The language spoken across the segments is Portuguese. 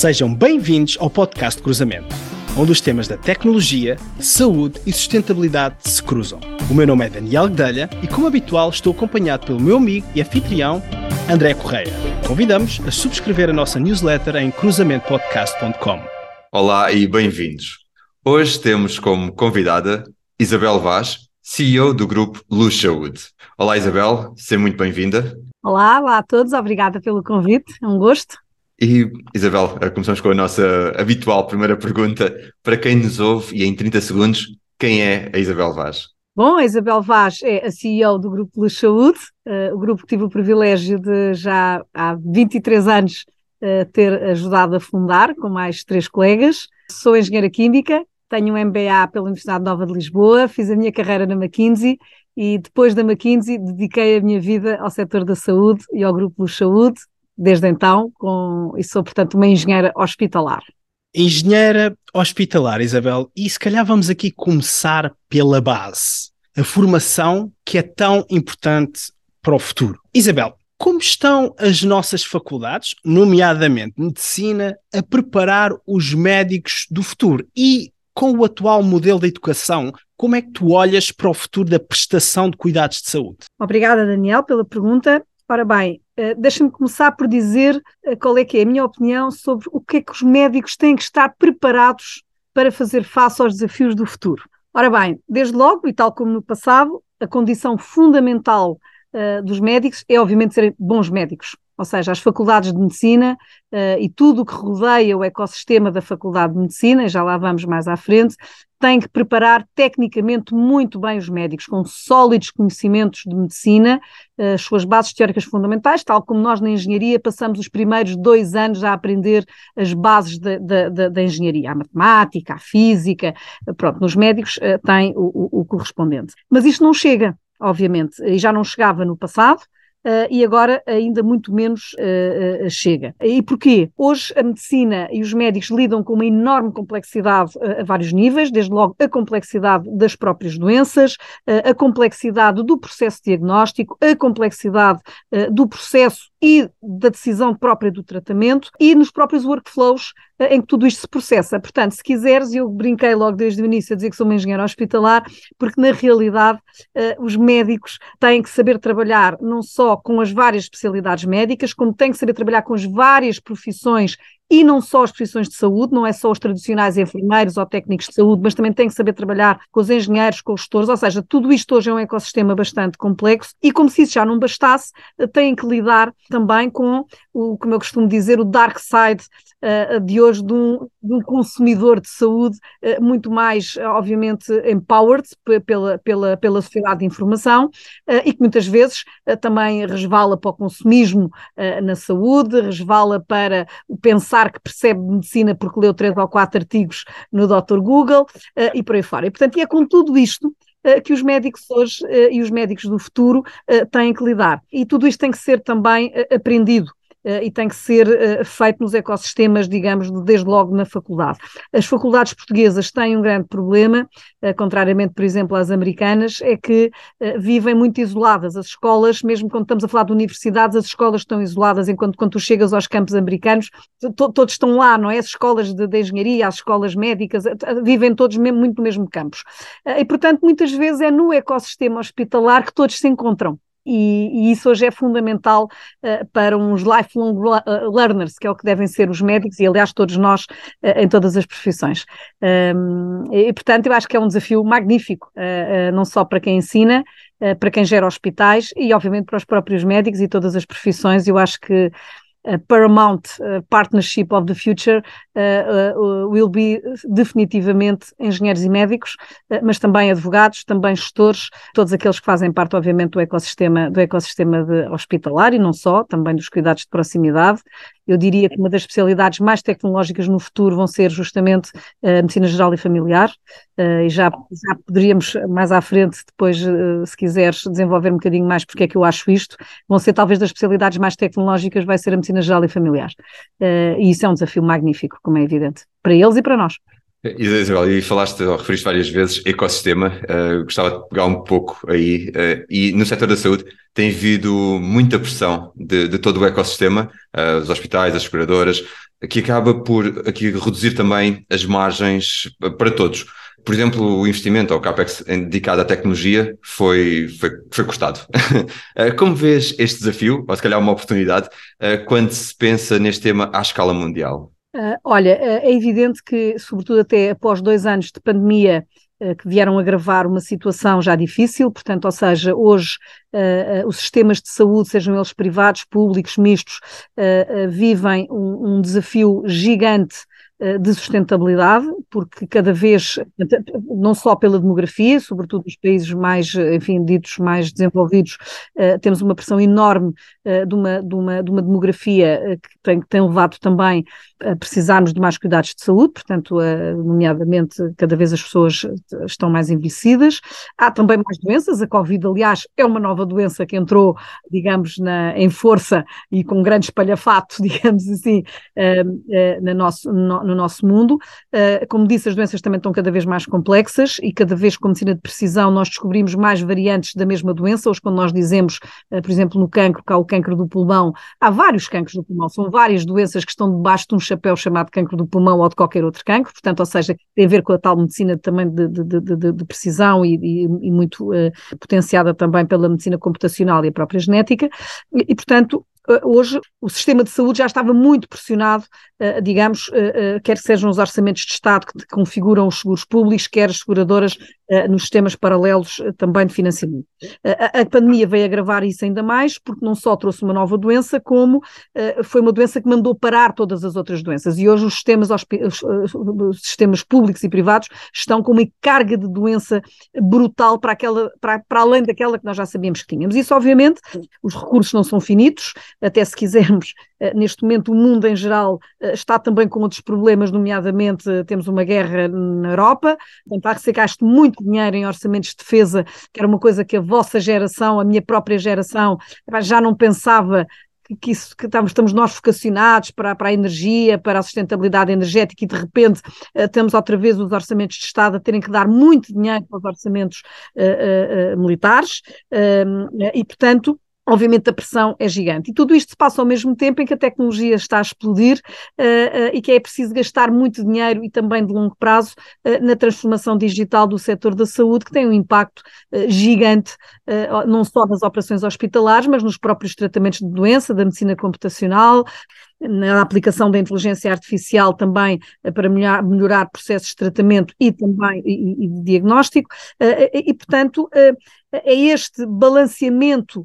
Sejam bem-vindos ao podcast Cruzamento, onde os temas da tecnologia, saúde e sustentabilidade se cruzam. O meu nome é Daniel Gdelha e, como habitual, estou acompanhado pelo meu amigo e anfitrião, André Correia. Convidamos a subscrever a nossa newsletter em cruzamentopodcast.com. Olá e bem-vindos. Hoje temos como convidada Isabel Vaz, CEO do grupo Luz Saúde. Olá Isabel, seja muito bem-vinda. Olá, olá a todos, obrigada pelo convite, é um gosto. E Isabel, eh, começamos com a nossa habitual primeira pergunta. Para quem nos ouve e em 30 segundos, quem é a Isabel Vaz? Bom, a Isabel Vaz é a CEO do Grupo Luz Saúde, uh, o grupo que tive o privilégio de já há 23 anos uh, ter ajudado a fundar, com mais três colegas. Sou engenheira química, tenho um MBA pela Universidade Nova de Lisboa, fiz a minha carreira na McKinsey e depois da McKinsey dediquei a minha vida ao setor da saúde e ao Grupo Luz Saúde, desde então, com, e sou, portanto, uma engenheira hospitalar. Engenheira hospitalar, Isabel, e se calhar vamos aqui começar pela base, a formação que é tão importante para o futuro. Isabel, como estão as nossas faculdades, nomeadamente medicina, a preparar os médicos do futuro? E com o atual modelo de educação, como é que tu olhas para o futuro da prestação de cuidados de saúde? Obrigada, Daniel, pela pergunta. Ora bem, uh, deixa-me começar por dizer uh, qual é que é a minha opinião sobre o que é que os médicos têm que estar preparados para fazer face aos desafios do futuro. Ora bem, desde logo, e tal como no passado, a condição fundamental uh, dos médicos é, obviamente, serem bons médicos. Ou seja, as faculdades de medicina uh, e tudo o que rodeia o ecossistema da faculdade de medicina, já lá vamos mais à frente, tem que preparar tecnicamente muito bem os médicos, com sólidos conhecimentos de medicina, eh, as suas bases teóricas fundamentais, tal como nós na engenharia passamos os primeiros dois anos a aprender as bases da, engenharia, a matemática, a física, pronto, nos médicos uh, tem o, o, o correspondente. Mas isto não chega, obviamente, e já não chegava no passado, Uh, e agora ainda muito menos uh, uh, chega. E porquê? Hoje a medicina e os médicos lidam com uma enorme complexidade a vários níveis, desde logo a complexidade das próprias doenças, a complexidade do processo diagnóstico, a complexidade do processo e da decisão própria do tratamento e nos próprios workflows em que tudo isto se processa. Portanto, se quiseres, eu brinquei logo desde o início a dizer que sou uma engenheira hospitalar, porque na realidade uh, os médicos têm que saber trabalhar não só com as várias especialidades médicas, como têm que saber trabalhar com as várias profissões e não só as profissões de saúde, não é só os tradicionais enfermeiros ou técnicos de saúde, mas também tem que saber trabalhar com os engenheiros, com os gestores, ou seja, tudo isto hoje é um ecossistema bastante complexo e como se isso já não bastasse, eh, têm que lidar também com o, como eu costumo dizer, o dark side uh, de hoje de um, de um, consumidor de saúde uh, muito mais, obviamente, empowered pela, pela, pela sociedade de informação e que muitas vezes também resvala para o consumismo na saúde, resvala para o pensar que percebe medicina porque leu três ou quatro artigos no Dr. Google e por aí fora. E, portanto, é com tudo isto que os médicos hoje e os médicos do futuro têm que lidar. E tudo isto tem que ser também aprendido e tem que ser uh, feito nos ecossistemas, digamos, desde logo na faculdade. As faculdades portuguesas têm um grande problema, uh, contrariamente, por exemplo, às americanas, é que vivem muito isoladas. As escolas, mesmo quando estamos a falar de universidades, as escolas estão isoladas, enquanto quando tu chegas aos campos americanos, to todos estão lá, não é? As escolas de, de engenharia, as escolas médicas, vivem todos mesmo, muito no mesmo campus. E, portanto, muitas vezes é no ecossistema hospitalar que todos se encontram e, e, isso hoje é fundamental uh, para uns lifelong learners, que é o que devem ser os médicos e, aliás, todos nós uh, em todas as profissões. Um, e, portanto, eu acho que é um desafio magnífico, uh, não só para quem ensina, para quem gera hospitais e, obviamente, para os próprios médicos e todas as profissões. Eu acho que Paramount Partnership of the Future will be definitivamente engenheiros e médicos, mas também advogados, também gestores, todos aqueles que fazem parte, obviamente, do ecossistema, do ecossistema hospitalar e não só, também dos cuidados de proximidade. Eu diria que uma das especialidades mais tecnológicas no futuro vão ser justamente a medicina geral e familiar, e já, já poderíamos mais à frente, depois, se quiseres, desenvolver um bocadinho mais porque é que eu acho isto, vão ser talvez das especialidades mais tecnológicas, vai ser a medicina geral e familiar. E isso é um desafio magnífico, como é evidente, para eles e para nós. Isabel, e falaste, ou referiste várias vezes, ecossistema, uh, gostava de pegar um pouco aí, uh, e no setor da saúde tem havido muita pressão de, de todo o ecossistema, uh, os hospitais, as seguradoras, que acaba por aqui reduzir também as margens para todos. Por exemplo, o investimento ao CAPEX dedicado à tecnologia foi, foi, foi cortado. Como vês este desafio, ou se calhar uma oportunidade, quando se pensa neste tema à escala mundial? Uh, olha, uh, é evidente que, sobretudo até após dois anos de pandemia, uh, que vieram agravar uma situação já difícil, portanto, ou seja, hoje os sistemas de saúde, sejam eles privados, públicos, mistos, vivem um, um desafio gigante de sustentabilidade, porque cada vez, não ssó pela demografia, sobretudo nos países mais, enfim, ditos mais desenvolvidos, temos uma pressão enorme de, uma, de, uma, de uma demografia que tem, que tem levado também a precisarmos de mais cuidados de saúde, portanto, nomeadamente, cada vez as pessoas estão mais envelhecidas. Há também mais doenças, a Covid, aliás, é uma nova doença que entrou, digamos, na, em força e com grande espalhafato, digamos assim, no nosso, no, no nosso mundo. Como disse, as doenças também estão cada vez mais complexas e cada vez com medicina de precisão nós descobrimos mais variantes da mesma doença. Hoje, quando nós dizemos, por exemplo, no cancro, que há o cancro do pulmão, há vários cancros do pulmão, são várias doenças que estão debaixo de um chapéu chamado cancro do pulmão ou de qualquer outro cancro, portanto, ou seja, tem a ver com a tal medicina também de, de, de, de precisão e, e, e muito uh, potenciada também pela medicina computacional e a própria genética, e, e portanto, hoje o sistema de saúde já estava muito pressionado, eh, digamos, eh, quer sejam os orçamentos de Estado que configuram os seguros públicos, quer as seguradoras nos sistemas paralelos também de financiamento. A pandemia veio agravar isso ainda mais, porque não só trouxe uma nova doença, como foi uma doença que mandou parar todas as outras doenças. E hoje os sistemas, os sistemas públicos e privados estão com uma carga de doença brutal para, aquela, para, para além daquela que nós já sabíamos que tínhamos. Isso, obviamente, os recursos não são finitos, até se quisermos, eh, neste momento o mundo em geral eh, está também com outros problemas, nomeadamente eh, temos uma guerra na Europa, portanto há gasto muito dinheiro em orçamentos de defesa, que era uma coisa que a vossa geração, a minha própria geração, já não pensava que, isso, que estamos, nós vocacionados para, para a energia, para a sustentabilidade energética e de repente temos outra vez os orçamentos de Estado a terem que dar muito dinheiro para os orçamentos uh, uh, militares. E, portanto, obviamente a pressão é gigante. E tudo isto se passa ao mesmo tempo em que a tecnologia está a explodir uh, uh, e que é preciso gastar muito dinheiro e também de longo prazo uh, na transformação digital do setor da saúde, que tem um impacto gigante, não só nas operações hospitalares, mas nos próprios tratamentos de doença, da medicina computacional, na aplicação da inteligência artificial também para melhorar, melhorar processos de tratamento e também e, e diagnóstico, e, portanto é este balanceamento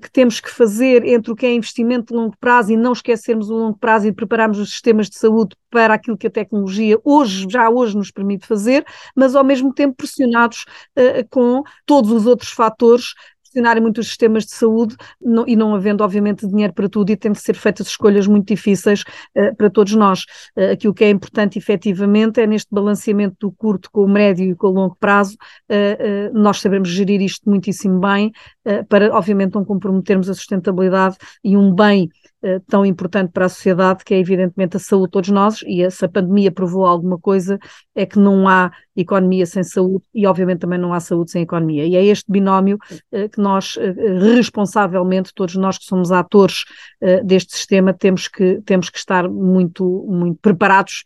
que temos que fazer entre o que é investimento de longo prazo e não esquecermos o longo prazo e prepararmos os sistemas de saúde para aquilo que a tecnologia hoje, já hoje nos permite fazer, mas ao mesmo tempo pressionados com todos os outros fatores questionarem muito os sistemas de saúde não, e não havendo, obviamente, dinheiro para tudo e tendo que ser feitas escolhas muito difíceis uh, para todos nós. Uh, aquilo que é importante, efetivamente, é neste balanceamento do curto com o médio e com o longo prazo, uh, nós sabemos gerir isto muitíssimo bem, para, obviamente, não comprometermos a sustentabilidade e um bem tão importante para a sociedade, que é evidentemente a saúde de todos nós, e essa pandemia provou alguma coisa, é que não há economia sem saúde e obviamente também não há saúde sem economia. E é este binómio uh, que nós, uh, responsavelmente, todos nós que somos atores uh, deste sistema, temos que, temos que estar muito, muito preparados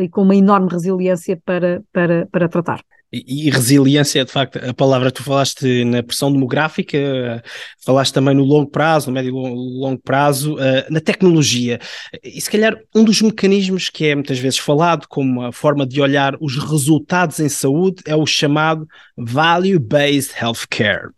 e com uma enorme resiliência para, para, para tratar. E, e, resiliência é de facto a palavra tu falaste na pressão demográfica, falaste também no longo prazo, no médio e longo prazo, uh, na tecnologia. E se calhar um dos mecanismos que é muitas vezes falado como a forma de olhar os resultados em saúde é o chamado Value-Based Healthcare.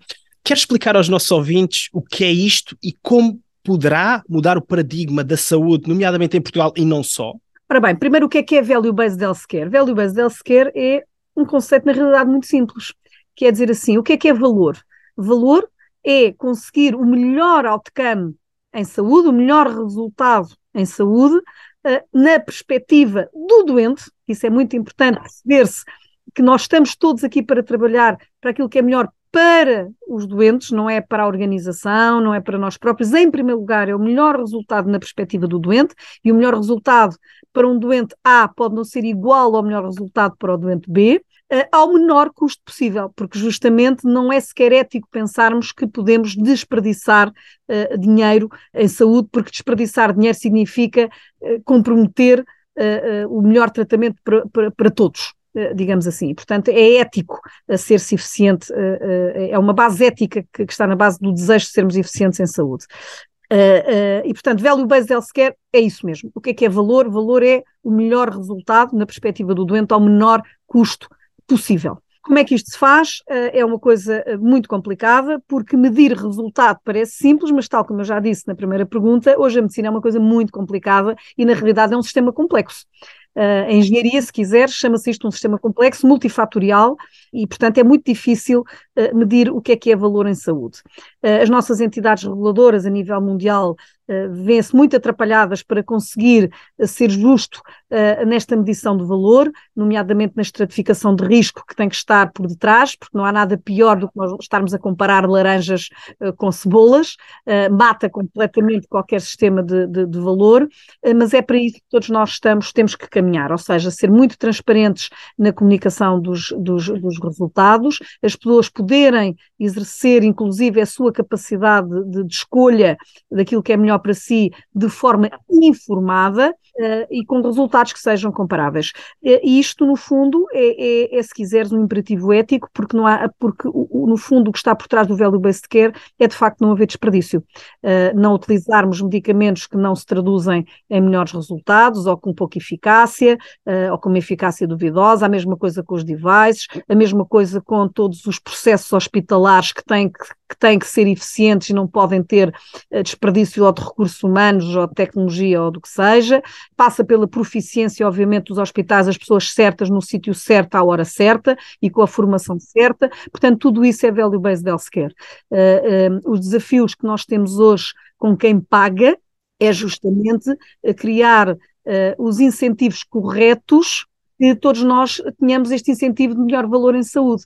Quer explicar aos nossos ouvintes o que é isto e como poderá mudar o paradigma da saúde, nomeadamente em Portugal e não só? Ora bem, primeiro o que é que é Value-Based Healthcare? Value-Based Healthcare é um conceito na realidade muito simples, que é dizer assim, o que é que é valor? Valor é conseguir o melhor outcome em saúde, o melhor resultado em saúde, uh, na perspectiva do doente, isso é muito importante perceber-se que nós estamos todos aqui para trabalhar para aquilo que é melhor para os doentes, não é para a organização, não é para nós próprios. Em primeiro lugar, é o melhor resultado na perspectiva do doente, e o melhor resultado para um doente A pode não ser igual ao melhor resultado para o doente B, ao menor custo possível, porque justamente não é sequer ético pensarmos que podemos desperdiçar uh, dinheiro em saúde, porque desperdiçar dinheiro significa uh, comprometer o melhor tratamento para, para, todos digamos assim. Portanto, é ético ser-se eficiente, é uma base ética que, está na base do desejo de sermos eficientes em saúde. Uh, uh, e, portanto, value-based healthcare é isso mesmo. O que é que é valor? Valor é o melhor resultado, na perspectiva do doente, ao menor custo possível. Como é que isto se faz? Uh, é uma coisa muito complicada, porque medir resultado parece simples, mas, tal como eu já disse na primeira pergunta, hoje a medicina é uma coisa muito complicada e, na realidade, é um sistema complexo. Uh, a engenharia, se quiser, chama-se isto um sistema complexo, multifatorial, e, portanto, é muito difícil medir o que é que é valor em saúde. As nossas entidades reguladoras a nível mundial uh, vêm-se muito atrapalhadas para conseguir ser justo nesta medição de valor, nomeadamente na estratificação de risco que tem que estar por detrás, porque não há nada pior do que nós estarmos a comparar laranjas com cebolas, mata completamente qualquer sistema de, de, de valor, mas é para isso que todos nós estamos, temos que caminhar, ou seja, ser muito transparentes na comunicação dos, dos, dos resultados, as pessoas poderem exercer, inclusive, a sua capacidade de, de escolha daquilo que é melhor para si de forma informada uh, e com resultados que sejam comparáveis. Uh, e isto, no fundo, é, é, é, se quiseres, um imperativo ético, porque, não há, porque no fundo, o que está por trás do value-based care é, de facto, não haver desperdício. Uh, não utilizarmos medicamentos que não se traduzem em melhores resultados ou com pouca eficácia ou com uma eficácia duvidosa, a mesma coisa com os devices, a mesma coisa com todos os processos hospitalares que têm que, que, têm que ser eficientes e não podem ter desperdício ou de recursos humanos ou de tecnologia ou do que seja passa pela proficiência, obviamente, dos hospitais, as pessoas certas no sítio certo, à hora certa e com a formação certa. Portanto, tudo isso é value-based healthcare. Uh, uh, os desafios que nós temos hoje com quem paga é justamente criar uh, os incentivos corretos que todos nós tenhamos este incentivo de melhor valor em saúde.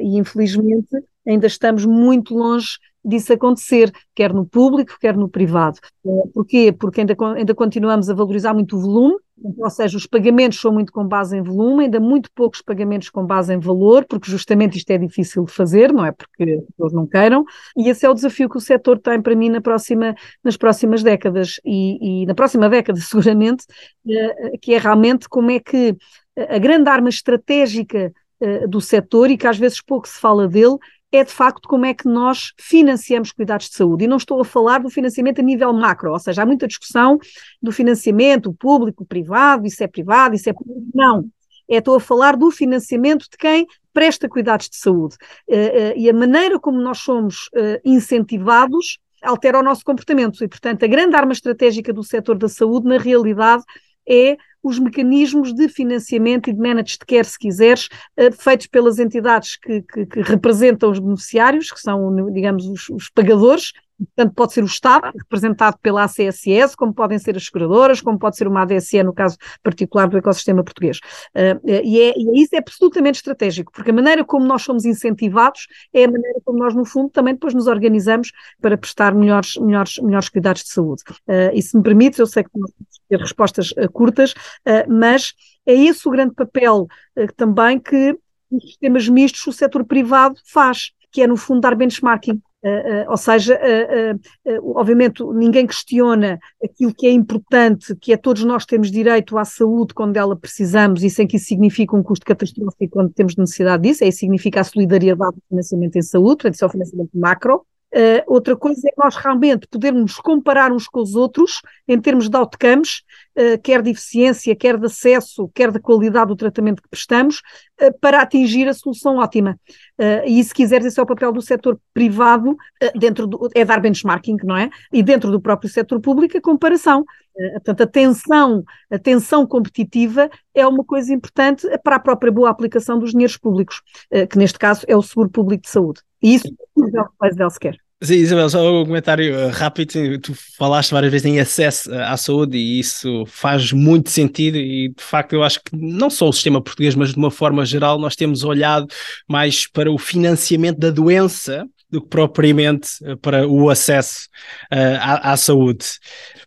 e, infelizmente, ainda estamos muito longe disso acontecer, quer no público, quer no privado. Eh, porquê? Porque ainda, ainda continuamos a valorizar muito o volume, ou seja, os pagamentos são muito com base em volume, ainda muito poucos pagamentos com base em valor, porque justamente isto é difícil de fazer, não é porque as pessoas não queiram, e esse é o desafio que o setor tem para mim na próxima, nas próximas décadas, e, e na próxima década seguramente, eh, que é realmente como é que a grande arma estratégica eh, do setor e que às vezes pouco se fala dele é de facto como é que nós financiamos cuidados de saúde. E não estou a falar do financiamento a nível macro, ou seja, há muita discussão do financiamento público, privado, isso é privado, isso é público. Não. É, estou a falar do financiamento de quem presta cuidados de saúde. Uh, uh, e a maneira como nós somos uh, incentivados altera o nosso comportamento. E, portanto, a grande arma estratégica do setor da saúde, na realidade, é os mecanismos de financiamento e de managed care, se quiseres, uh, feitos pelas entidades que, que, que, representam os beneficiários, que são, digamos, os, os pagadores, Portanto, pode ser o Estado, representado pela ACSS, como podem ser as seguradoras, como pode ser uma ADSE, no caso particular do ecossistema português. Uh, e, é, e isso é absolutamente estratégico, porque a maneira como nós somos incentivados é a maneira como nós, no fundo, também depois nos organizamos para prestar melhores, melhores, melhores cuidados de saúde. Uh, e se me permite, eu sei que não ter respostas uh, curtas, mas é esse o grande papel também que os sistemas mistos o setor privado faz, que é, no fundo, dar benchmarking Uh, uh, ou seja, uh, obviamente ninguém questiona aquilo que é importante, que é todos nós temos direito à saúde quando dela precisamos e sem que isso signifique um custo catastrófico quando temos necessidade disso, é isso significa a solidariedade do financiamento em saúde, portanto isso é o financiamento macro, Uh, outra coisa é nós realmente podermos comparar uns com os outros em termos de outcomes, uh, quer de eficiência, quer de acesso, quer de qualidade do tratamento que prestamos, uh, para atingir a solução ótima. e se quiseres, esse é o papel do setor privado, dentro do, é dar benchmarking, não é? E dentro do próprio setor público, a comparação. Portanto, a tensão, a tensão competitiva é uma coisa importante para a própria boa aplicação dos dinheiros públicos, que neste caso é o seguro público de saúde. E isso é o que o healthcare. Sim, Isabel, só um comentário eh, rápido. Tu falaste várias vezes em acesso eh, à saúde e isso faz muito sentido. E de facto, eu acho que não só o sistema português, mas de uma forma geral, nós temos olhado mais para o financiamento da doença do que propriamente eh, para o acesso uh, à, à saúde.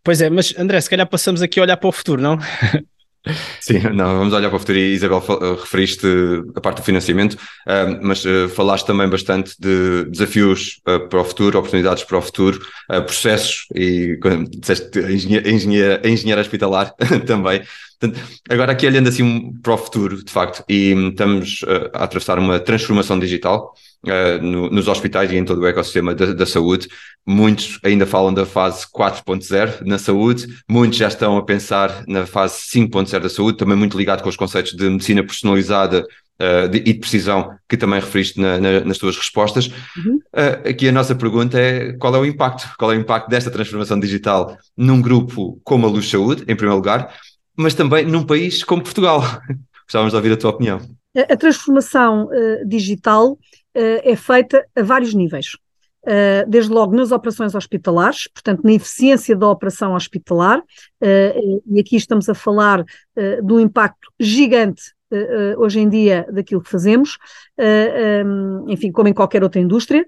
Pois é, mas André, se calhar passamos aqui a olhar para o futuro, não? Sim, não, vamos olhar para o futuro e Isabel eh, referiste a parte do financiamento, uh, mas uh, falaste também bastante de desafios para o futuro, oportunidades para o futuro, processos e disseste engenheira, engenheira, engenheira hospitalar também. Portanto, agora aqui olhando assim para o futuro, de facto, e estamos a atravessar uma transformação digital uh, no, nos hospitais e em todo o ecossistema da, da, saúde. Muitos ainda falam da fase 4.0 na saúde, muitos já estão a pensar na fase 5.0 da saúde, também muito ligado com os conceitos de medicina personalizada Uh, de, e de precisão que também referiste na, na, nas tuas respostas. Uhum. Uh, aqui a nossa pergunta é qual é o impacto? Qual é o impacto desta transformação digital num grupo como a Luz Saúde, em primeiro lugar, mas também num país como Portugal? Gostávamos de ouvir a tua opinião. A, a transformação uh, digital é feita a vários níveis. Uh, desde logo nas operações hospitalares, portanto, na eficiência da operação hospitalar, uh, e aqui estamos a falar do impacto gigante hoje em dia daquilo que fazemos, enfim, como em qualquer outra indústria.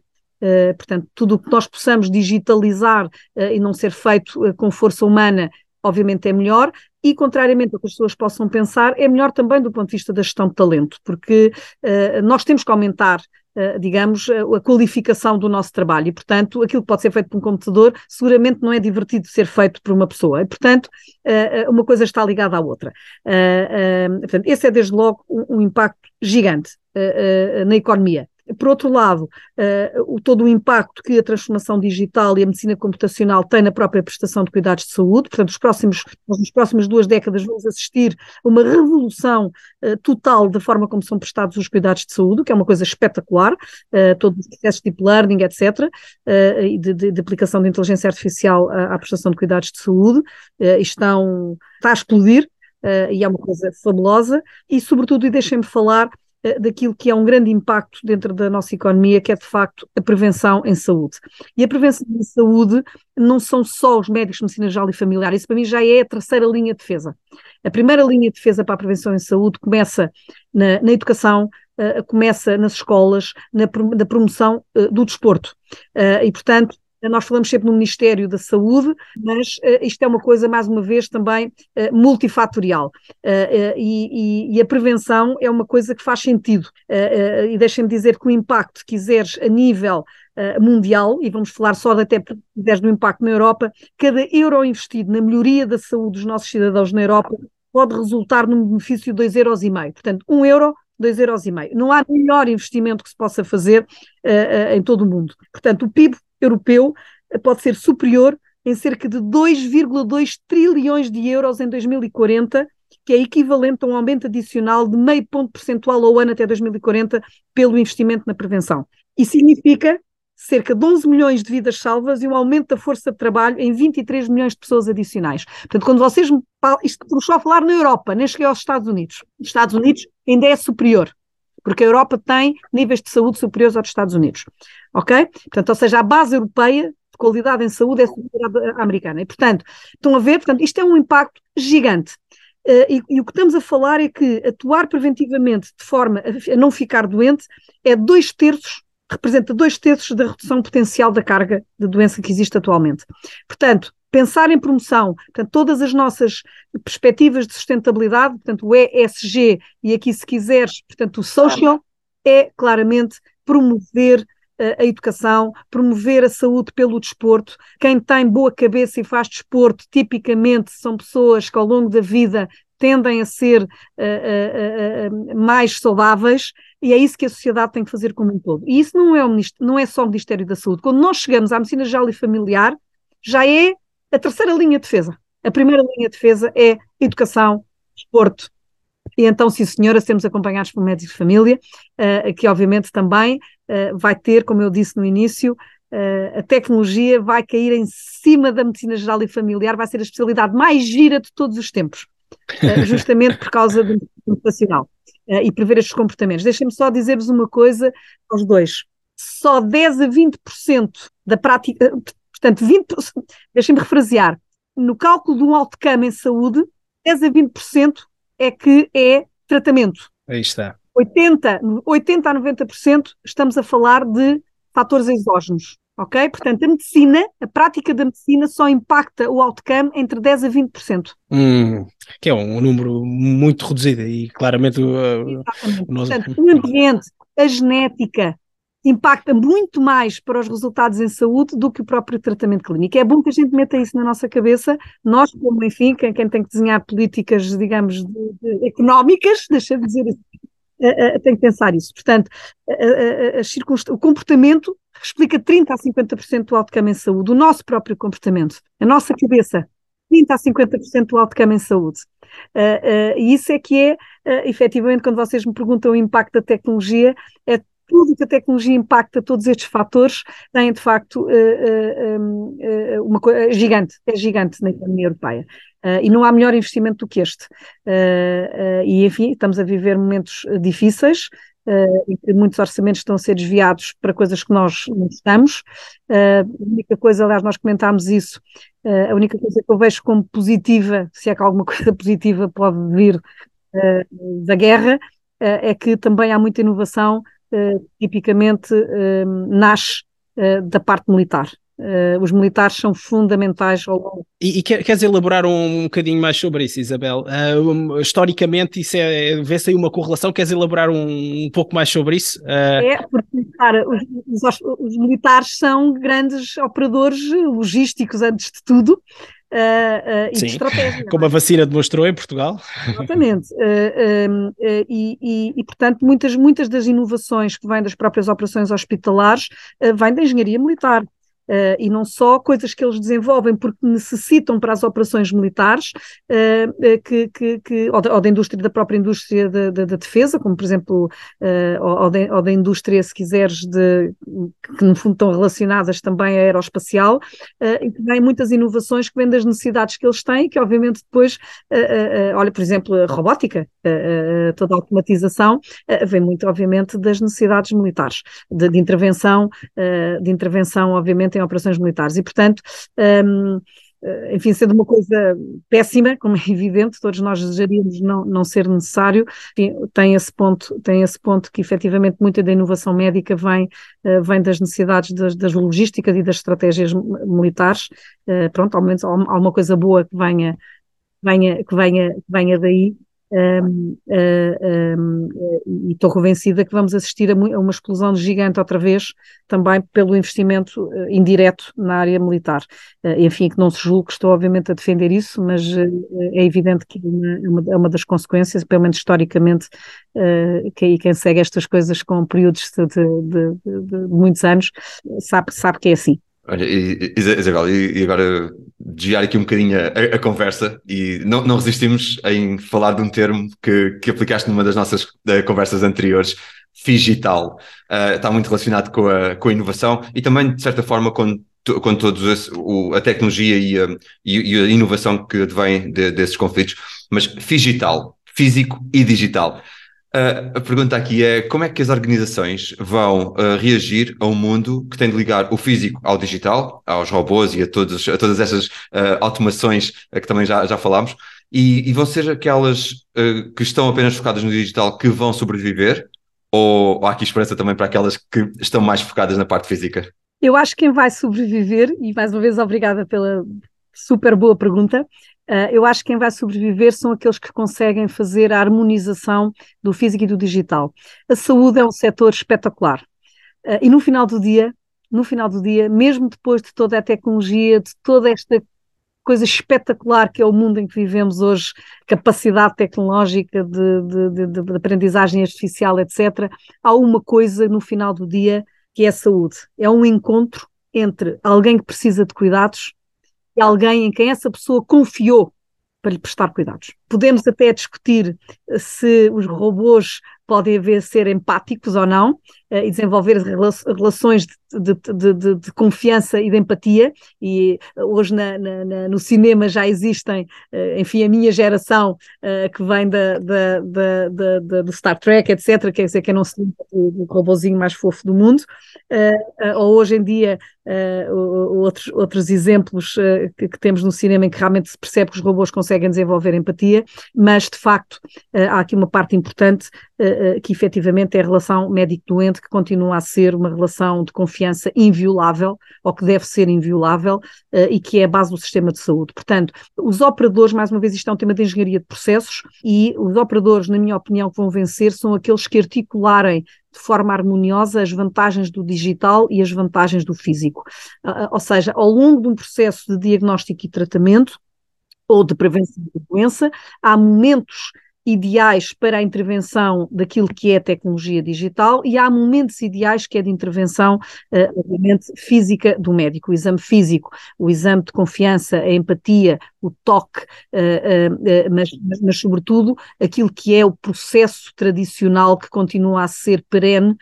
portanto, tudo o que nós possamos digitalizar e não ser feito com força humana, obviamente é melhor, e, contrariamente ao que as pessoas possam pensar, é melhor também do ponto de vista da gestão de talento, porque nós temos que aumentar digamos, a qualificação do nosso trabalho. E, portanto, aquilo que pode ser feito por um computador seguramente não é divertido ser feito por uma pessoa. E, portanto, uh, uma coisa está ligada à outra. Portanto, esse é, desde logo, um impacto gigante na economia. Por outro lado, uh, o, todo o impacto que a transformação digital e a medicina computacional têm na própria prestação de cuidados de saúde, portanto, os próximos, nas próximas duas décadas vamos assistir a uma revolução uh, total da forma como são prestados os cuidados de saúde, que é uma coisa espetacular, uh, todos os processos de deep learning, etc., e de, de, de, aplicação de inteligência artificial à, à prestação de cuidados de saúde, estão, está a explodir, Uh, e é uma coisa fabulosa, e sobretudo, e deixem-me falar daquilo que é um grande impacto dentro da nossa economia, que é de facto a prevenção em saúde. E a prevenção em saúde não são só os médicos de medicina geral e familiar, isso para mim já é a terceira linha de defesa. A primeira linha de defesa para a prevenção em saúde começa na, na educação, uh, começa nas escolas, na, na promoção uh, do desporto. Uh, e, portanto, nós falamos sempre no Ministério da Saúde, mas uh, isto é uma coisa, mais uma vez, também uh, multifatorial. Uh, e, e, a prevenção é uma coisa que faz sentido. e deixem-me dizer que o impacto, se quiseres, a nível mundial, e vamos falar só até do impacto na Europa, cada euro investido na melhoria da saúde dos nossos cidadãos na Europa pode resultar num benefício de 2,5 euros. Portanto, 1 um euro 2,5 euros. Não há melhor investimento que se possa fazer uh, uh, em todo o mundo. Portanto, o PIB europeu pode ser superior em cerca de 2,2 trilhões de euros em 2040, que é equivalente a um aumento adicional de meio ponto percentual ao ano até 2040 pelo investimento na prevenção. E significa cerca de 11 milhões de vidas salvas e um aumento da força de trabalho em 23 milhões de pessoas adicionais. Portanto, quando vocês me isto estou a falar na Europa, nem cheguei aos Estados Unidos. Os Estados Unidos ainda é superior porque a Europa tem níveis de saúde superiores aos Estados Unidos. Ok? Portanto, ou seja, a base europeia de qualidade em saúde é superior à americana. E, portanto, estão a ver, portanto, isto é um impacto gigante. Uh, e, e, o que estamos a falar é que atuar preventivamente de forma a, a não ficar doente é dois terços, representa dois terços da redução potencial da carga de doença que existe atualmente. Portanto, pensar em promoção, portanto, todas as nossas perspectivas de sustentabilidade, portanto, o ESG e aqui, se quiseres, portanto, o social, é claramente promover uh, a educação, promover a saúde pelo desporto. Quem tem boa cabeça e faz desporto, tipicamente são pessoas que ao longo da vida tendem a ser uh, uh, mais saudáveis e é isso que a sociedade tem que fazer como um todo. E isso não é, o, não é só o Ministério da Saúde. Quando nós chegamos à medicina geral e familiar, já é a terceira linha de defesa. A primeira linha de defesa é educação, desporto. E então, sim, senhora, sermos acompanhados por médicos de família, uh, que obviamente também uh, vai ter, como eu disse no início, uh, a tecnologia vai cair em cima da medicina geral e familiar, vai ser a especialidade mais gira de todos os tempos, justamente por causa do computacional e prever estes comportamentos. Deixem-me só dizer-vos uma coisa aos dois. só 10 a 20% da prática, portanto, 20, deixem-me refrasear, no cálculo de um outcome em saúde, 10 a 20% é que é tratamento. Aí está. 80, 80 a 90% estamos a falar de fatores exógenos. Ok? Portanto, a medicina, a prática da medicina só impacta o outcome entre 10 a 20%. Hum, que é um número muito reduzido e claramente. Uh, Portanto, o ambiente, a genética, impacta muito mais para os resultados em saúde do que o próprio tratamento clínico. É bom que a gente meta isso na nossa cabeça, nós, como, enfim, quem, quem tem que desenhar políticas, digamos, de, de, económicas, deixa de dizer assim, tem que pensar isso. Portanto, o comportamento explica 30 a 50% do outcome em saúde, o nosso próprio comportamento, a nossa cabeça, 30 a 50% do outcome em saúde. Uh, uh, e isso é que é, uh, efetivamente, quando vocês me perguntam o impacto da tecnologia, é tudo que a tecnologia impacta, todos estes fatores, tem de facto uma coisa gigante, é gigante na economia europeia. E não há melhor investimento do que este. E, enfim, estamos a viver momentos difíceis, em que muitos orçamentos estão a ser desviados para coisas que nós não gostamos. a única coisa, aliás, nós comentámos isso, a única coisa que eu vejo como positiva, se é que alguma coisa positiva pode vir da guerra, é que também há muita inovação, tipicamente nasce da parte militar. Uh, os militares são fundamentais ao longo. E, e queres elaborar um, um bocadinho mais sobre isso, Isabel? Uh, um, historicamente, isso é, vê-se aí uma correlação, queres elaborar um, um pouco mais sobre isso? Uh... É, porque, cara, os, os, os, militares são grandes operadores logísticos, antes de tudo. Uh, uh, Sim, como a vacina demonstrou em Portugal. Exatamente. Uh, e, e, e, portanto, muitas, muitas das inovações que vêm das próprias operações hospitalares vêm da engenharia militar. Uh, e não só coisas que eles desenvolvem porque necessitam para as operações militares, uh, que, que, que ou, da, ou, da, indústria, da própria indústria da, defesa, como por exemplo, uh, ou, de, ou, da indústria, se quiseres, de, que no fundo estão relacionadas também à aeroespacial, e vêm muitas inovações que vêm das necessidades que eles têm, que obviamente depois, olha, por exemplo, a robótica, toda a automatização, vem muito, obviamente, das necessidades militares, de, de intervenção, de intervenção, obviamente, em operações militares. E, portanto, um, eh, enfim, sendo uma coisa péssima, como é evidente, todos nós desejaríamos não, não ser necessário, tem esse ponto, tem esse ponto que efetivamente muita da inovação médica vem, uh, vem das necessidades das, das, logísticas e das estratégias militares. Uh, pronto, ao menos há uma coisa boa que venha, venha, que venha, que venha daí, um, um, e estou convencida que vamos assistir a, uma explosão gigante outra vez, também pelo investimento uh, indireto na área militar. Uh, enfim, que não se julgue estou obviamente a defender isso, mas uh, é evidente que é uma, é uma, das consequências, pelo menos historicamente, que, quem segue estas coisas com períodos de, de, de, de muitos anos sabe, sabe que é assim. Olha, Isabel, e agora desviar aqui um bocadinho a, a, conversa e não, não resistimos em falar de um termo que, que aplicaste numa das nossas conversas anteriores, digital. Uh, está muito relacionado com a, com a inovação e também, de certa forma, com, com todos esse, o, a tecnologia e a, e, e a inovação que vem de, desses conflitos. Mas digital, físico e digital. Uh, a pergunta aqui é como é que as organizações vão uh, reagir a um mundo que tem de ligar o físico ao digital, aos robôs e a, todos, a todas essas uh, automações que também já, já falámos, e, e vão ser aquelas que estão apenas focadas no digital que vão sobreviver, ou, ou há aqui esperança também para aquelas que estão mais focadas na parte física? Eu acho que quem vai sobreviver, e mais uma vez obrigada pela super boa pergunta, eu acho que quem vai sobreviver são aqueles que conseguem fazer a harmonização do físico e do digital. A saúde é um setor espetacular. Uh, e no final do dia, no final do dia, mesmo depois de toda a tecnologia, de toda esta coisa espetacular que é o mundo em que vivemos hoje, capacidade tecnológica de, de, de, de aprendizagem artificial, etc., há uma coisa no final do dia que é a saúde. É um encontro entre alguém que precisa de cuidados alguém em quem essa pessoa confiou para lhe prestar cuidados. Podemos até discutir eh, se os robôs podem haver ser empáticos ou não uh, e desenvolver relações de de, de, de, confiança e de empatia, e hoje na, na, no cinema já existem, uh, enfim, a minha geração uh, que vem da, da, da, da, do Star Trek, etc., quer dizer, que não se lembra do, robozinho mais fofo do mundo, ou hoje em dia outros, outros exemplos que, temos no cinema em que realmente se percebe que os robôs conseguem desenvolver empatia, mas de facto há aqui uma parte importante que efetivamente é a relação médico-doente que continua a ser uma relação de confiança inviolável, ou que deve ser inviolável, uh, e que é a base do sistema de saúde. Portanto, os operadores, mais uma vez, isto é um tema de engenharia de processos, e os operadores, na minha opinião, que vão vencer são aqueles que articularem de forma harmoniosa as vantagens do digital e as vantagens do físico. Uh, ou seja, ao longo de um processo de diagnóstico e tratamento, ou de prevenção da doença, há momentos ideais para a intervenção daquilo que é tecnologia digital e há momentos ideais que é de intervenção, uh, obviamente, física do médico, o exame físico, o exame de confiança, a empatia, o toque, uh, uh, mas, mas, mas, sobretudo, aquilo que é o processo tradicional que continua a ser perene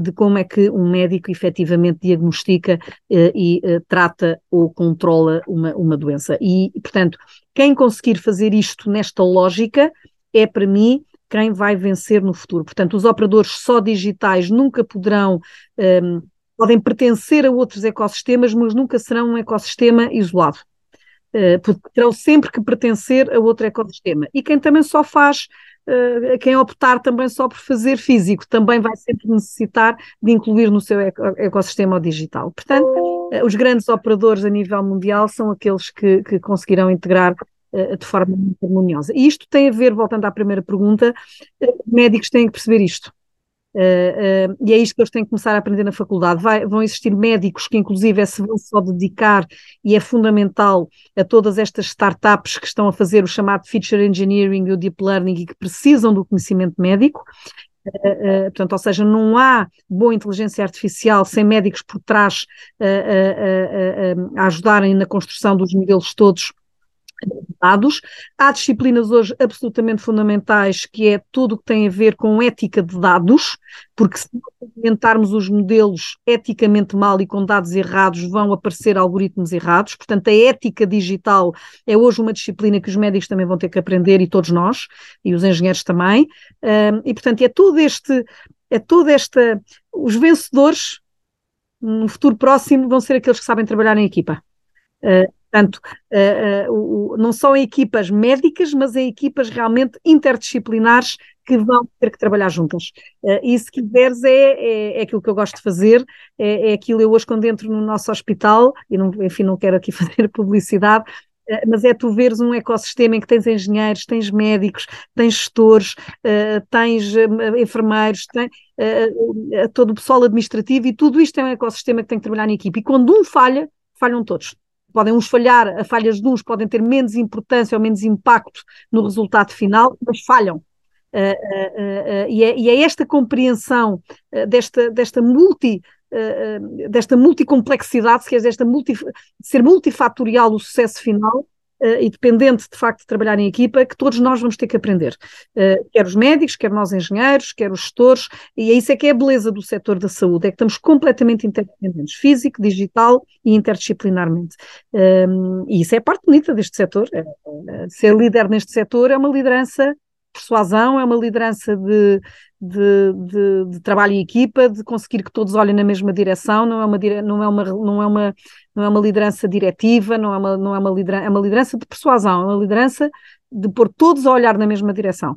de como é que um médico efetivamente diagnostica e trata ou controla uma, uma doença. E, portanto, quem conseguir fazer isto nesta lógica, é para mim quem vai vencer no futuro. Portanto, os operadores só digitais nunca poderão, um, podem pertencer a outros ecossistemas, mas nunca serão um ecossistema isolado. Uh, porque terão sempre que pertencer a outro ecossistema. E quem também só faz, uh, quem optar também só por fazer físico, também vai sempre necessitar de incluir no seu ecossistema digital. Portanto, uh, os grandes operadores a nível mundial são aqueles que, que conseguirão integrar eh, de forma muito harmoniosa. E isto tem a ver, voltando à primeira pergunta, eh, médicos têm que perceber isto. Uh, uh, e é isto que eles têm que começar a aprender na faculdade. Vai, vão existir médicos que, inclusive, se vão só dedicar, e é fundamental, a todas estas startups que estão a fazer o chamado feature engineering e o deep learning e que precisam do conhecimento médico. Uh, portanto, ou seja, não há boa inteligência artificial sem médicos por trás a ajudarem na construção dos modelos todos dados. Há disciplinas hoje absolutamente fundamentais, que é tudo o que tem a ver com ética de dados, porque se implementarmos os modelos eticamente mal e com dados errados, vão aparecer algoritmos errados. Portanto, a ética digital é hoje uma disciplina que os médicos também vão ter que aprender, e todos nós, e os engenheiros também. e, portanto, é todo este, é toda esta, os vencedores no futuro próximo vão ser aqueles que sabem trabalhar em equipa. Portanto, uh, uh, não são equipas médicas, mas em equipas realmente interdisciplinares que vão ter que trabalhar juntas. Uh, e se quiseres, é, é, é, aquilo que eu gosto de fazer, é, é, aquilo eu hoje quando entro no nosso hospital, e não, enfim, não quero aqui fazer publicidade, mas é tu veres um ecossistema em que tens engenheiros, tens médicos, tens gestores, tens enfermeiros, tens, todo o pessoal administrativo e tudo isto é um ecossistema que tem que trabalhar em equipe. E quando um falha, falham todos podem uns falhar, as falhas de uns podem ter menos importância ou menos impacto no resultado final, mas falham. Uh, uh, uh, e, é, e, é, esta compreensão desta, desta multi desta multicomplexidade, se queres, desta multi, ser multifatorial o sucesso final, e dependente de facto de trabalhar em equipa, que todos nós vamos ter que aprender. Uh, quer os médicos, quer nós engenheiros, quer os gestores, e é isso é que é a beleza do setor da saúde, é que estamos completamente interdependentes, físico, digital e interdisciplinarmente. Um, e isso é a parte bonita deste setor. É, ser líder neste setor é uma liderança persuasão, é uma liderança de, de, de, de, trabalho em equipa, de conseguir que todos olhem na mesma direção, não é uma, não é uma, não é uma, não é uma liderança diretiva, não é uma, não é uma liderança, é uma liderança de persuasão, é uma liderança de pôr todos a olhar na mesma direção.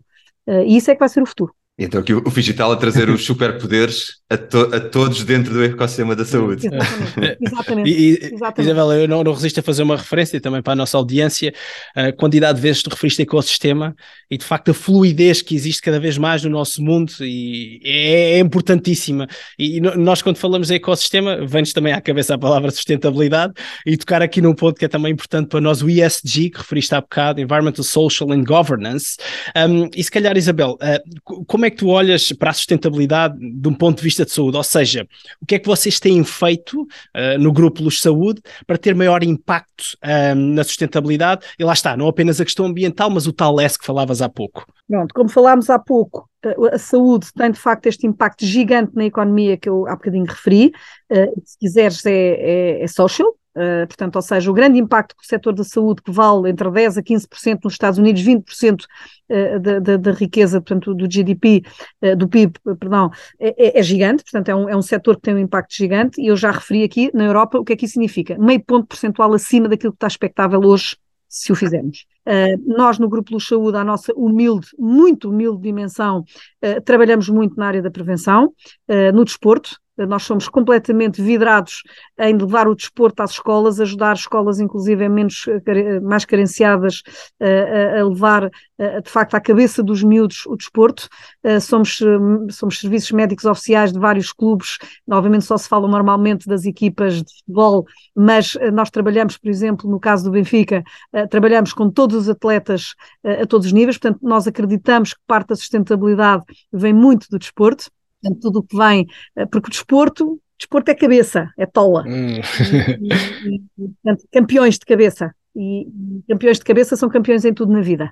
Uh, e isso é que vai ser o futuro. Então aqui o digital a trazer os superpoderes a, to a, todos dentro do ecossistema da saúde. Exatamente. Exatamente. e, Exatamente. Isabela, eu não, não, resisto a fazer uma referência também para a nossa audiência, a quantidade de vezes tu referiste ecossistema e de facto a fluidez que existe cada vez mais no nosso mundo e é, é importantíssima. E, e, nós quando falamos em ecossistema, vem-nos também à cabeça a palavra sustentabilidade e tocar aqui num ponto que é também importante para nós, o ESG, que referiste há bocado, Environmental, Social and Governance. Um, e se calhar, Isabel, uh, como é que tu olhas para a sustentabilidade de um ponto de vista vista de saúde, ou seja, o que é que vocês têm feito uh, no Grupo Luz Saúde para ter maior impacto uh, na sustentabilidade? E lá está, não apenas a questão ambiental, mas o tal S que falavas há pouco. Pronto, como falámos há pouco, a saúde tem de facto este impacto gigante na economia que eu há bocadinho referi, uh, se quiseres é, é, é social, Uh, portanto, ou seja, o grande impacto que o setor da saúde, que vale entre 10% a 15% nos Estados Unidos, 20% uh, da, da, da, riqueza, portanto, do GDP, uh, do PIB, perdão, é, é, é, gigante, portanto, é um, é um setor que tem um impacto gigante, e eu já referi aqui, na Europa, o que é que isso significa? Meio ponto percentual acima daquilo que está expectável hoje, se o fizermos. nós, no Grupo Luz Saúde, a nossa humilde, muito humilde dimensão, trabalhamos muito na área da prevenção, no desporto, nós somos completamente vidrados em levar o desporto às escolas, ajudar escolas, inclusive menos, eh, mais carenciadas, a, a levar de facto à cabeça dos miúdos o desporto. Somos, somos serviços médicos oficiais de vários clubes, obviamente só se fala normalmente das equipas de futebol, mas nós trabalhamos, por exemplo, no caso do Benfica, trabalhamos com todos os atletas a todos os níveis, portanto, nós acreditamos que parte da sustentabilidade vem muito do desporto portanto, tudo o que vem, eh, porque o desporto, desporto é cabeça, é tola. Hum. E, e, portanto, campeões de cabeça. E campeões de cabeça são campeões em tudo na vida.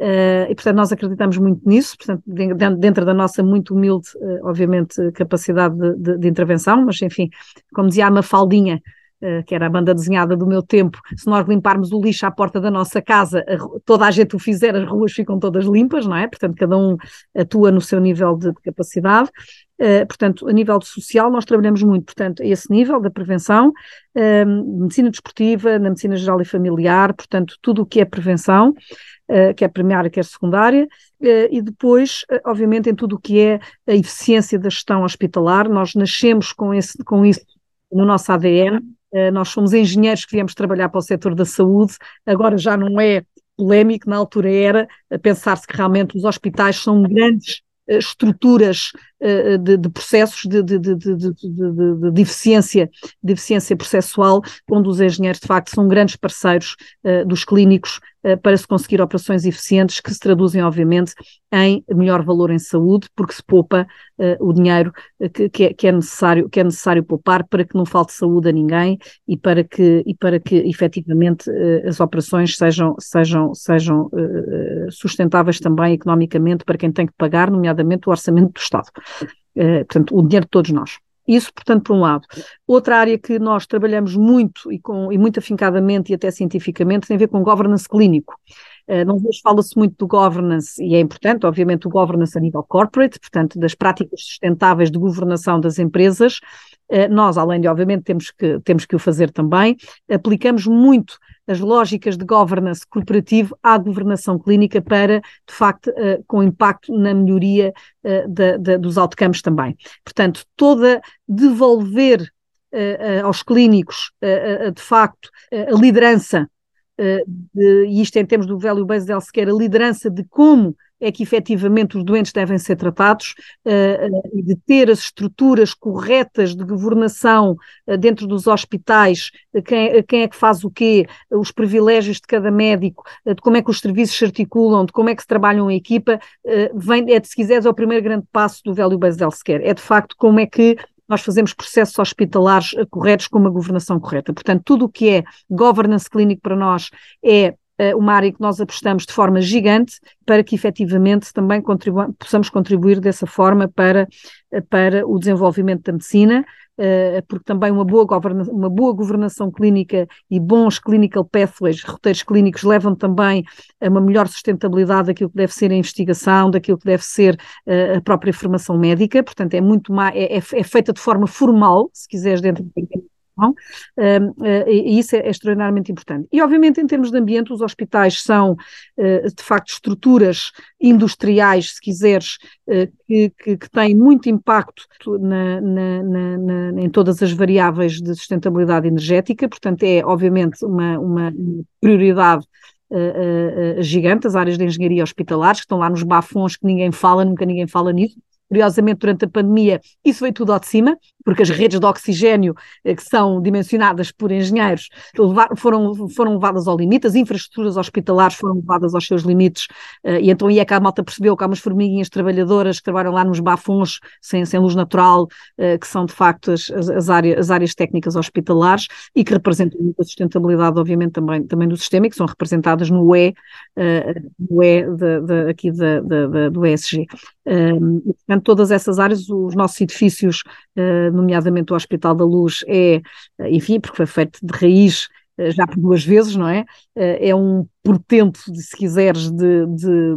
Uh, e portanto nós acreditamos muito nisso, portanto, dentro da nossa muito humilde, uh, obviamente, capacidade de, de, de, intervenção, mas enfim, como dizia a Mafaldinha, que era a banda desenhada do meu tempo, se nós limparmos o lixo à porta da nossa casa, toda a gente o fizer, as ruas ficam todas limpas, não é? Portanto, cada um atua no seu nível de capacidade. Uh, portanto, a nível social, nós trabalhamos muito, portanto, a esse nível da prevenção, uh, medicina desportiva, na medicina geral e familiar, portanto, tudo o que é prevenção, uh, quer primária, quer secundária, e depois, obviamente, em tudo o que é a eficiência da gestão hospitalar, nós nascemos com, esse, com isso no nosso ADN, eh, nós somos engenheiros que viemos trabalhar para o setor da saúde, agora já não é polémico, na altura era, pensar-se que realmente os hospitais são grandes eh, estruturas eh, de, de processos de, de, de, eficiência, de processual, onde os engenheiros de facto são grandes parceiros uh, dos clínicos uh, para se conseguir operações eficientes que se traduzem obviamente em melhor valor em saúde, porque se poupa uh, o dinheiro que, que, é, que, é, necessário, que é necessário poupar para que não falte saúde a ninguém e para que, e para que efetivamente as operações sejam, sejam, sejam sustentáveis também economicamente para quem tem que pagar, nomeadamente o orçamento do Estado. Uh, portanto, o dinheiro de todos nós. Isso, portanto, por um lado. Outra área que nós trabalhamos muito e, com, e muito afincadamente e até cientificamente tem a ver com governance clínico. Uh, não vejo, fala-se muito do governance, e é importante, obviamente, o governance a nível corporate, portanto, das práticas sustentáveis de governação das empresas. Uh, nós, além de, obviamente, temos que, temos que o fazer também, aplicamos muito as lógicas de governance corporativo à governação clínica para, de facto, uh, com impacto na melhoria uh, da, da, dos outcomes também. Portanto, toda devolver uh, aos clínicos, de facto, a liderança, de, e isto em termos do value based healthcare, a liderança de como é que efetivamente os doentes devem ser tratados uh, uh, de ter as estruturas corretas de governação uh, dentro dos hospitais, quem, quem, é que faz o quê, os privilégios de cada médico, de como é que os serviços se articulam, de como é que se trabalham em equipa, vem, é, se quiseres, é o primeiro grande passo do Value Based Healthcare, é de facto como é que nós fazemos processos hospitalares corretos com uma governação correta. Portanto, tudo o que é governance clínico para nós é uma área que nós apostamos de forma gigante para que efetivamente também contribu possamos contribuir dessa forma para, eh, para o desenvolvimento da medicina, eh, porque também uma boa, uma boa governação clínica e bons clinical pathways, roteiros clínicos, levam também a uma melhor sustentabilidade daquilo que deve ser a investigação, daquilo que deve ser a própria formação médica, portanto é muito mais, é, é, é feita de forma formal, se quiseres, dentro do e isso é, é, extraordinariamente importante. E, obviamente, em termos de ambiente, os hospitais são, uh, de facto, estruturas industriais, se quiseres, uh, que, que, que, têm muito impacto na, na, na, em todas as variáveis de sustentabilidade energética, portanto, é, obviamente, uma, uma prioridade gigante, as áreas de engenharia hospitalares, que estão lá nos bafons que ninguém fala, nunca ninguém fala nisso, Curiosamente, durante a pandemia, isso veio tudo ao de cima, porque as redes de oxigênio eh, que são dimensionadas por engenheiros foram, foram levadas ao limite, as infraestruturas hospitalares foram levadas aos seus limites, eh, e então aí é que a malta percebeu que há umas formiguinhas trabalhadoras que trabalham lá nos bafons, sem, sem luz natural, eh, que são de facto as, as, áreas, as áreas técnicas hospitalares e que representam a sustentabilidade, obviamente, também, também do sistema e que são representadas no E, no e de, de, aqui de, do ESG. e, portanto, todas essas áreas, os nossos edifícios nomeadamente o Hospital da Luz, é, enfim, porque foi feito de raiz eh, já por duas vezes, não é? Eh, é um portento, se quiseres, de, de,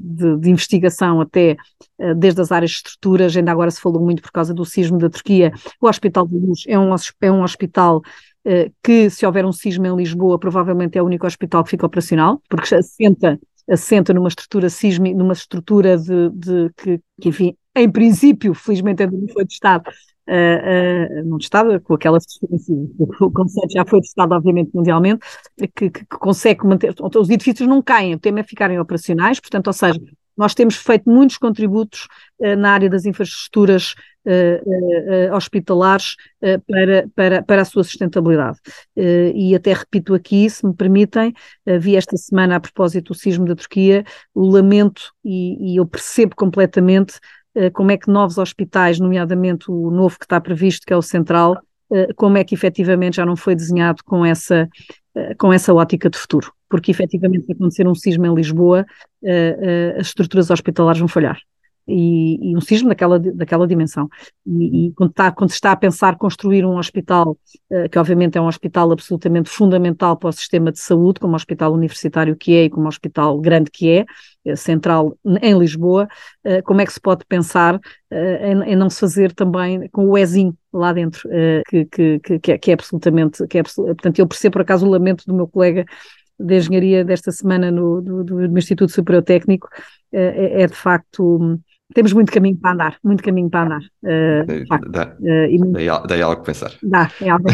de, de, investigação até eh, desde as áreas de estruturas, ainda agora se falou muito por causa do sismo da Turquia. O Hospital da Luz é um, é um hospital que, se houver um sismo em Lisboa, provavelmente é o único hospital que fica operacional, porque assenta assenta numa estrutura sísmica, numa estrutura de, de que, que, enfim, em princípio, felizmente ainda não foi testado, uh, uh, não testado com aquela o conceito já foi testado, obviamente, mundialmente, que, que, que consegue manter, então, os edifícios não caem, o tema é ficarem operacionais, portanto, ou seja, nós temos feito muitos contributos uh, na área das infraestruturas uh, uh, hospitalares para, para, para a sua sustentabilidade. e até repito aqui, se me permitem, vi esta semana a propósito do sismo da Turquia, o lamento, e, e eu percebo completamente como é que novos hospitais, nomeadamente o novo que está previsto, que é o Central, eh, como é que efetivamente já não foi desenhado com essa, eh, com essa ótica de futuro. Porque efetivamente, se acontecer um sismo em Lisboa, as estruturas hospitalares vão falhar e, e, um sismo daquela, daquela dimensão. E, e quando, está, quando, se está a pensar construir um hospital, uh, que obviamente é um hospital absolutamente fundamental para o sistema de saúde, como o hospital universitário que é e como o hospital grande que é, é central em Lisboa, uh, como é que se pode pensar em, em, não se fazer também com o ESIM lá dentro, que, que, que, é, que, é, absolutamente, que é, portanto eu percebo por acaso o lamento do meu colega de engenharia desta semana no, do, do Instituto Superior Técnico, é, é de facto temos muito caminho para andar, muito caminho para andar. Uh, dá, uh, daí, algo que pensar. Dá, é algo,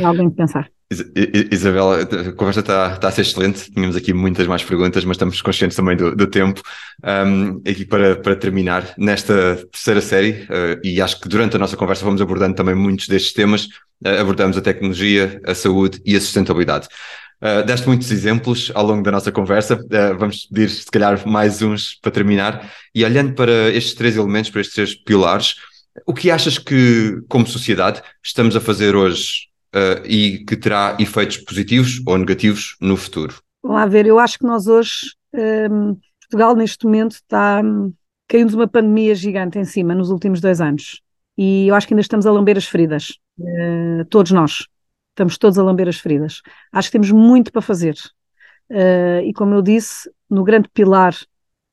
é algo que pensar. Isabela, a conversa está, está a ser excelente. Tínhamos aqui muitas mais perguntas, mas estamos conscientes também do, do tempo. Um, aqui para, para terminar, nesta terceira série, uh, e acho que durante a nossa conversa vamos abordando também muitos destes temas, uh, abordamos a tecnologia, a saúde e a sustentabilidade. Uh, deste muitos exemplos ao longo da nossa conversa, uh, vamos pedir se calhar mais uns para terminar. E olhando para estes três elementos, para estes três pilares, o que achas que, como sociedade, estamos a fazer hoje uh, e que terá efeitos positivos ou negativos no futuro? Vamos lá ver, eu acho que nós hoje, um, ehm, Portugal neste momento está caindo uma pandemia gigante em cima nos últimos dois anos. E eu acho que ainda estamos a lamber as feridas, todos nós estamos todos a lamber as feridas. Acho que temos muito para fazer. Uh, e como eu disse, no grande pilar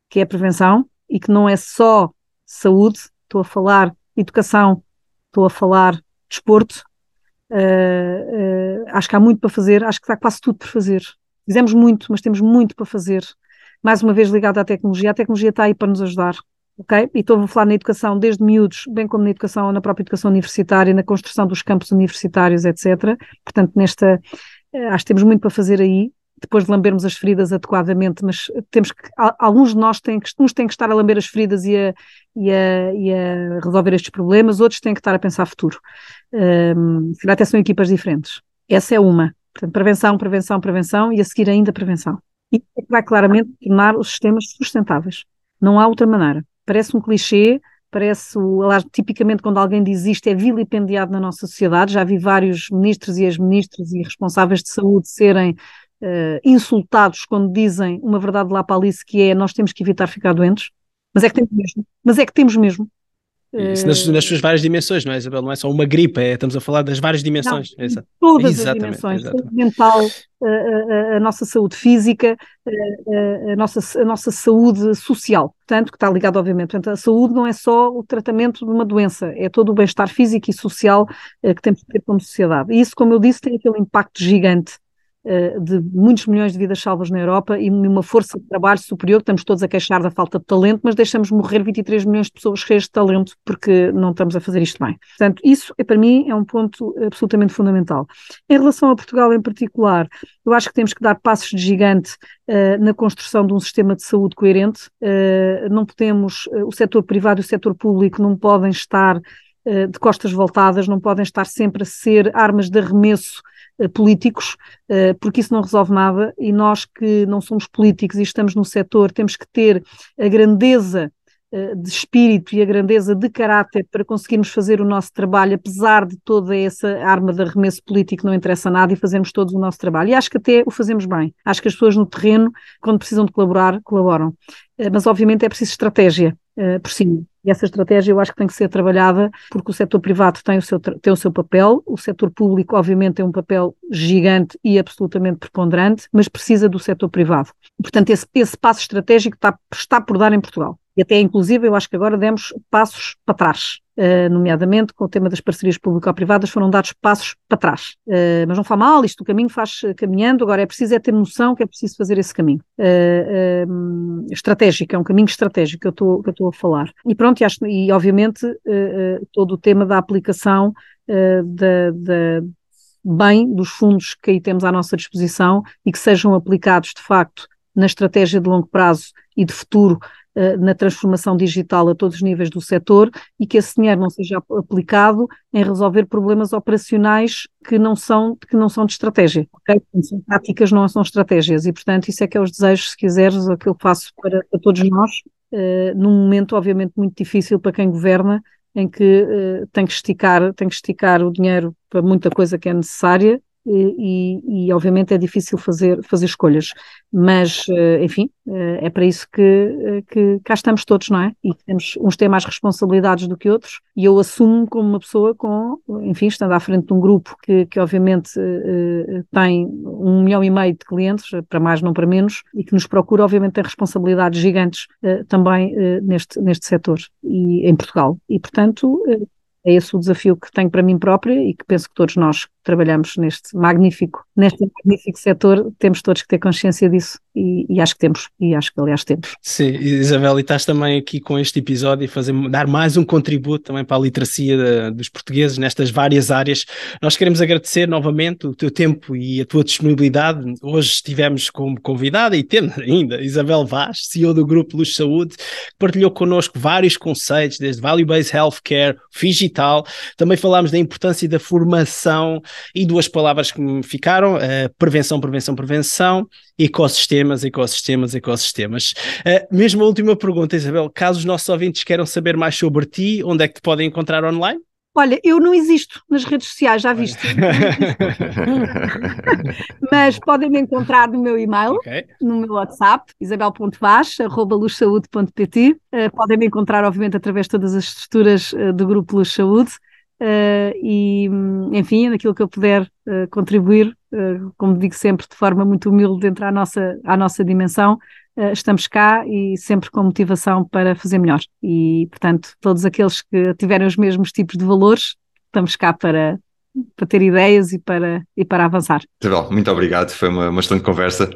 que é a prevenção, e que não é só saúde, estou a falar educação, estou a falar desporto, uh, uh, acho que há muito para fazer, acho que está quase tudo por fazer. Fizemos muito, mas temos muito para fazer. Mais uma vez ligado à tecnologia, a tecnologia está aí para nos ajudar ok? E estou a falar na educação desde miúdos, bem como na educação, na própria educação universitária, na construção dos campos universitários, etc. Portanto, nesta, eh, acho que temos muito para fazer aí, depois de lambermos as feridas adequadamente, mas temos que, alguns de nós têm que, uns têm que estar a lamber as feridas e a, e a, e a resolver estes problemas, outros têm que estar a pensar futuro. Um, até são equipas diferentes. Essa é uma. Portanto, prevenção, prevenção, prevenção e a seguir ainda prevenção. E vai claramente tornar os sistemas sustentáveis. Não há outra maneira parece um clichê, parece, aliás, tipicamente quando alguém diz isto é vilipendiado na nossa sociedade, já vi vários ministros e ex-ministros e responsáveis de saúde serem uh, insultados quando dizem uma verdade lá para Alice que é nós temos que evitar ficar doentes, mas é que temos mesmo, mas é que temos mesmo. Isso nas, nas, suas várias dimensões, não é, Isabel? Não é só uma gripe, é, estamos a falar das várias dimensões. Não, todas exatamente, as dimensões, exatamente. mental, a, a, a, nossa saúde física, a, a, nossa, a nossa saúde social, portanto, que está ligado, obviamente. Portanto, a saúde não é só o tratamento de uma doença, é todo o bem-estar físico e social eh, que temos que ter como sociedade. E isso, como eu disse, tem aquele impacto gigante eh, de muitos milhões de vidas salvas na Europa e uma força de trabalho superior, estamos todos a queixar da falta de talento, mas deixamos morrer 23 milhões de pessoas cheias de talento porque não estamos a fazer isto bem. Portanto, isso é, para mim é um ponto absolutamente fundamental. Em relação a Portugal em particular, eu acho que temos que dar passos de gigante uh, na construção de um sistema de saúde coerente. Uh, não podemos, uh, o setor privado e o setor público não podem estar de costas voltadas, não podem estar sempre a ser armas de arremesso políticos, porque isso não resolve nada e nós que não somos políticos e estamos no setor temos que ter a grandeza eh, de espírito e a grandeza de caráter para conseguirmos fazer o nosso trabalho, apesar de toda essa arma de arremesso político não interessa nada e fazermos todos o nosso trabalho. E acho que até o fazemos bem. Acho que as pessoas no terreno, quando precisam de colaborar, colaboram. Eh, mas obviamente é preciso estratégia uh, por cima. E essa estratégia eu acho que tem que ser trabalhada porque o setor privado tem o seu, tem o seu papel, o setor público, obviamente, tem um papel gigante e absolutamente preponderante, mas precisa do setor privado. Portanto, esse, esse passo estratégico está, está por dar em Portugal. E até, inclusive, eu acho que agora demos passos para trás, nomeadamente com o tema das parcerias público-privadas, foram dados passos para trás. Uh, mas não faz mal, isto o caminho faz caminhando, agora é preciso é ter noção que é preciso fazer esse caminho. Estratégico, é um caminho estratégico que eu estou, que eu estou a falar. E pronto, e, acho, e obviamente todo o tema da aplicação da, da bem dos fundos que aí temos à nossa disposição e que sejam aplicados de facto na estratégia de longo prazo e de futuro na transformação digital a todos os níveis do setor e que esse dinheiro não seja aplicado em resolver problemas operacionais que não são, que não são de estratégia, ok? São táticas, não são estratégias e, portanto, isso é que é os desejos, se quiseres, aquilo que faço para, para todos nós, uh, num momento obviamente muito difícil para quem governa, em que uh, tem que esticar, tem que esticar o dinheiro para muita coisa que é necessária e, e, obviamente é difícil fazer, fazer escolhas, mas eh, enfim, eh, é para isso que, eh, que cá estamos todos, não é? E temos, uns têm mais responsabilidades do que outros, e eu assumo como uma pessoa com, enfim, estando à frente de um grupo que, que obviamente tem um milhão e meio de clientes, para mais não para menos, e que nos procura, obviamente, tem responsabilidades gigantes também neste, neste setor e em Portugal. E, portanto, é esse o desafio que tenho para mim própria e que penso que todos nós trabalhamos neste magnífico, neste magnífico setor, temos todos que ter consciência disso e, e, acho que temos, e acho que aliás temos. Sim, Isabel, e estás também aqui com este episódio e fazer, dar mais um contributo também para a literacia de, dos portugueses nestas várias áreas. Nós queremos agradecer novamente o teu tempo e a tua disponibilidade. Hoje estivemos como convidada e temos ainda Isabel Vaz, CEO do Grupo Luz Saúde, que partilhou connosco vários conceitos, desde Value-Based Healthcare, Digital, também falámos da importância da formação e duas palavras que me ficaram: uh, prevenção, prevenção, prevenção, ecossistemas, ecossistemas, ecossistemas. Uh, mesmo a última pergunta, Isabel: caso os nossos ouvintes queiram saber mais sobre ti, onde é que te podem encontrar online? Olha, eu não existo nas redes sociais, já viste? Mas podem me encontrar no meu e-mail, okay. no meu WhatsApp, isabel.vaz.luxaude.pt. Uh, eh, podem me encontrar, obviamente, através de todas as estruturas uh, do Grupo Luz Saúde. Uh, e, enfim, naquilo que eu puder uh, contribuir, uh, como digo sempre, de forma muito humilde dentro à nossa, à nossa dimensão, estamos cá e sempre com motivação para fazer melhor. E, portanto, todos aqueles que tiverem os mesmos tipos de valores, estamos cá para, para ter ideias e para, e para avançar. Isabel, muito obrigado, foi uma, uma excelente conversa.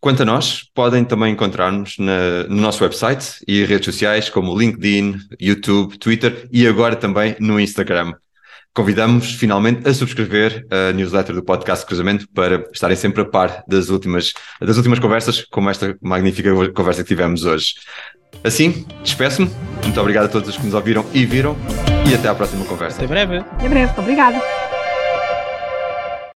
Quanto a nós, podem também encontrar-nos no nosso website e redes sociais como LinkedIn, YouTube, Twitter e agora também no Instagram. Convidamos finalmente a subscrever a newsletter do podcast Cruzamento para estarem sempre a par das últimas, das últimas conversas, como esta magnífica conversa que tivemos hoje. Assim, despeço-me. Muito obrigado a todos os que nos ouviram e viram e até à próxima conversa. Até breve. Até breve. Obrigada.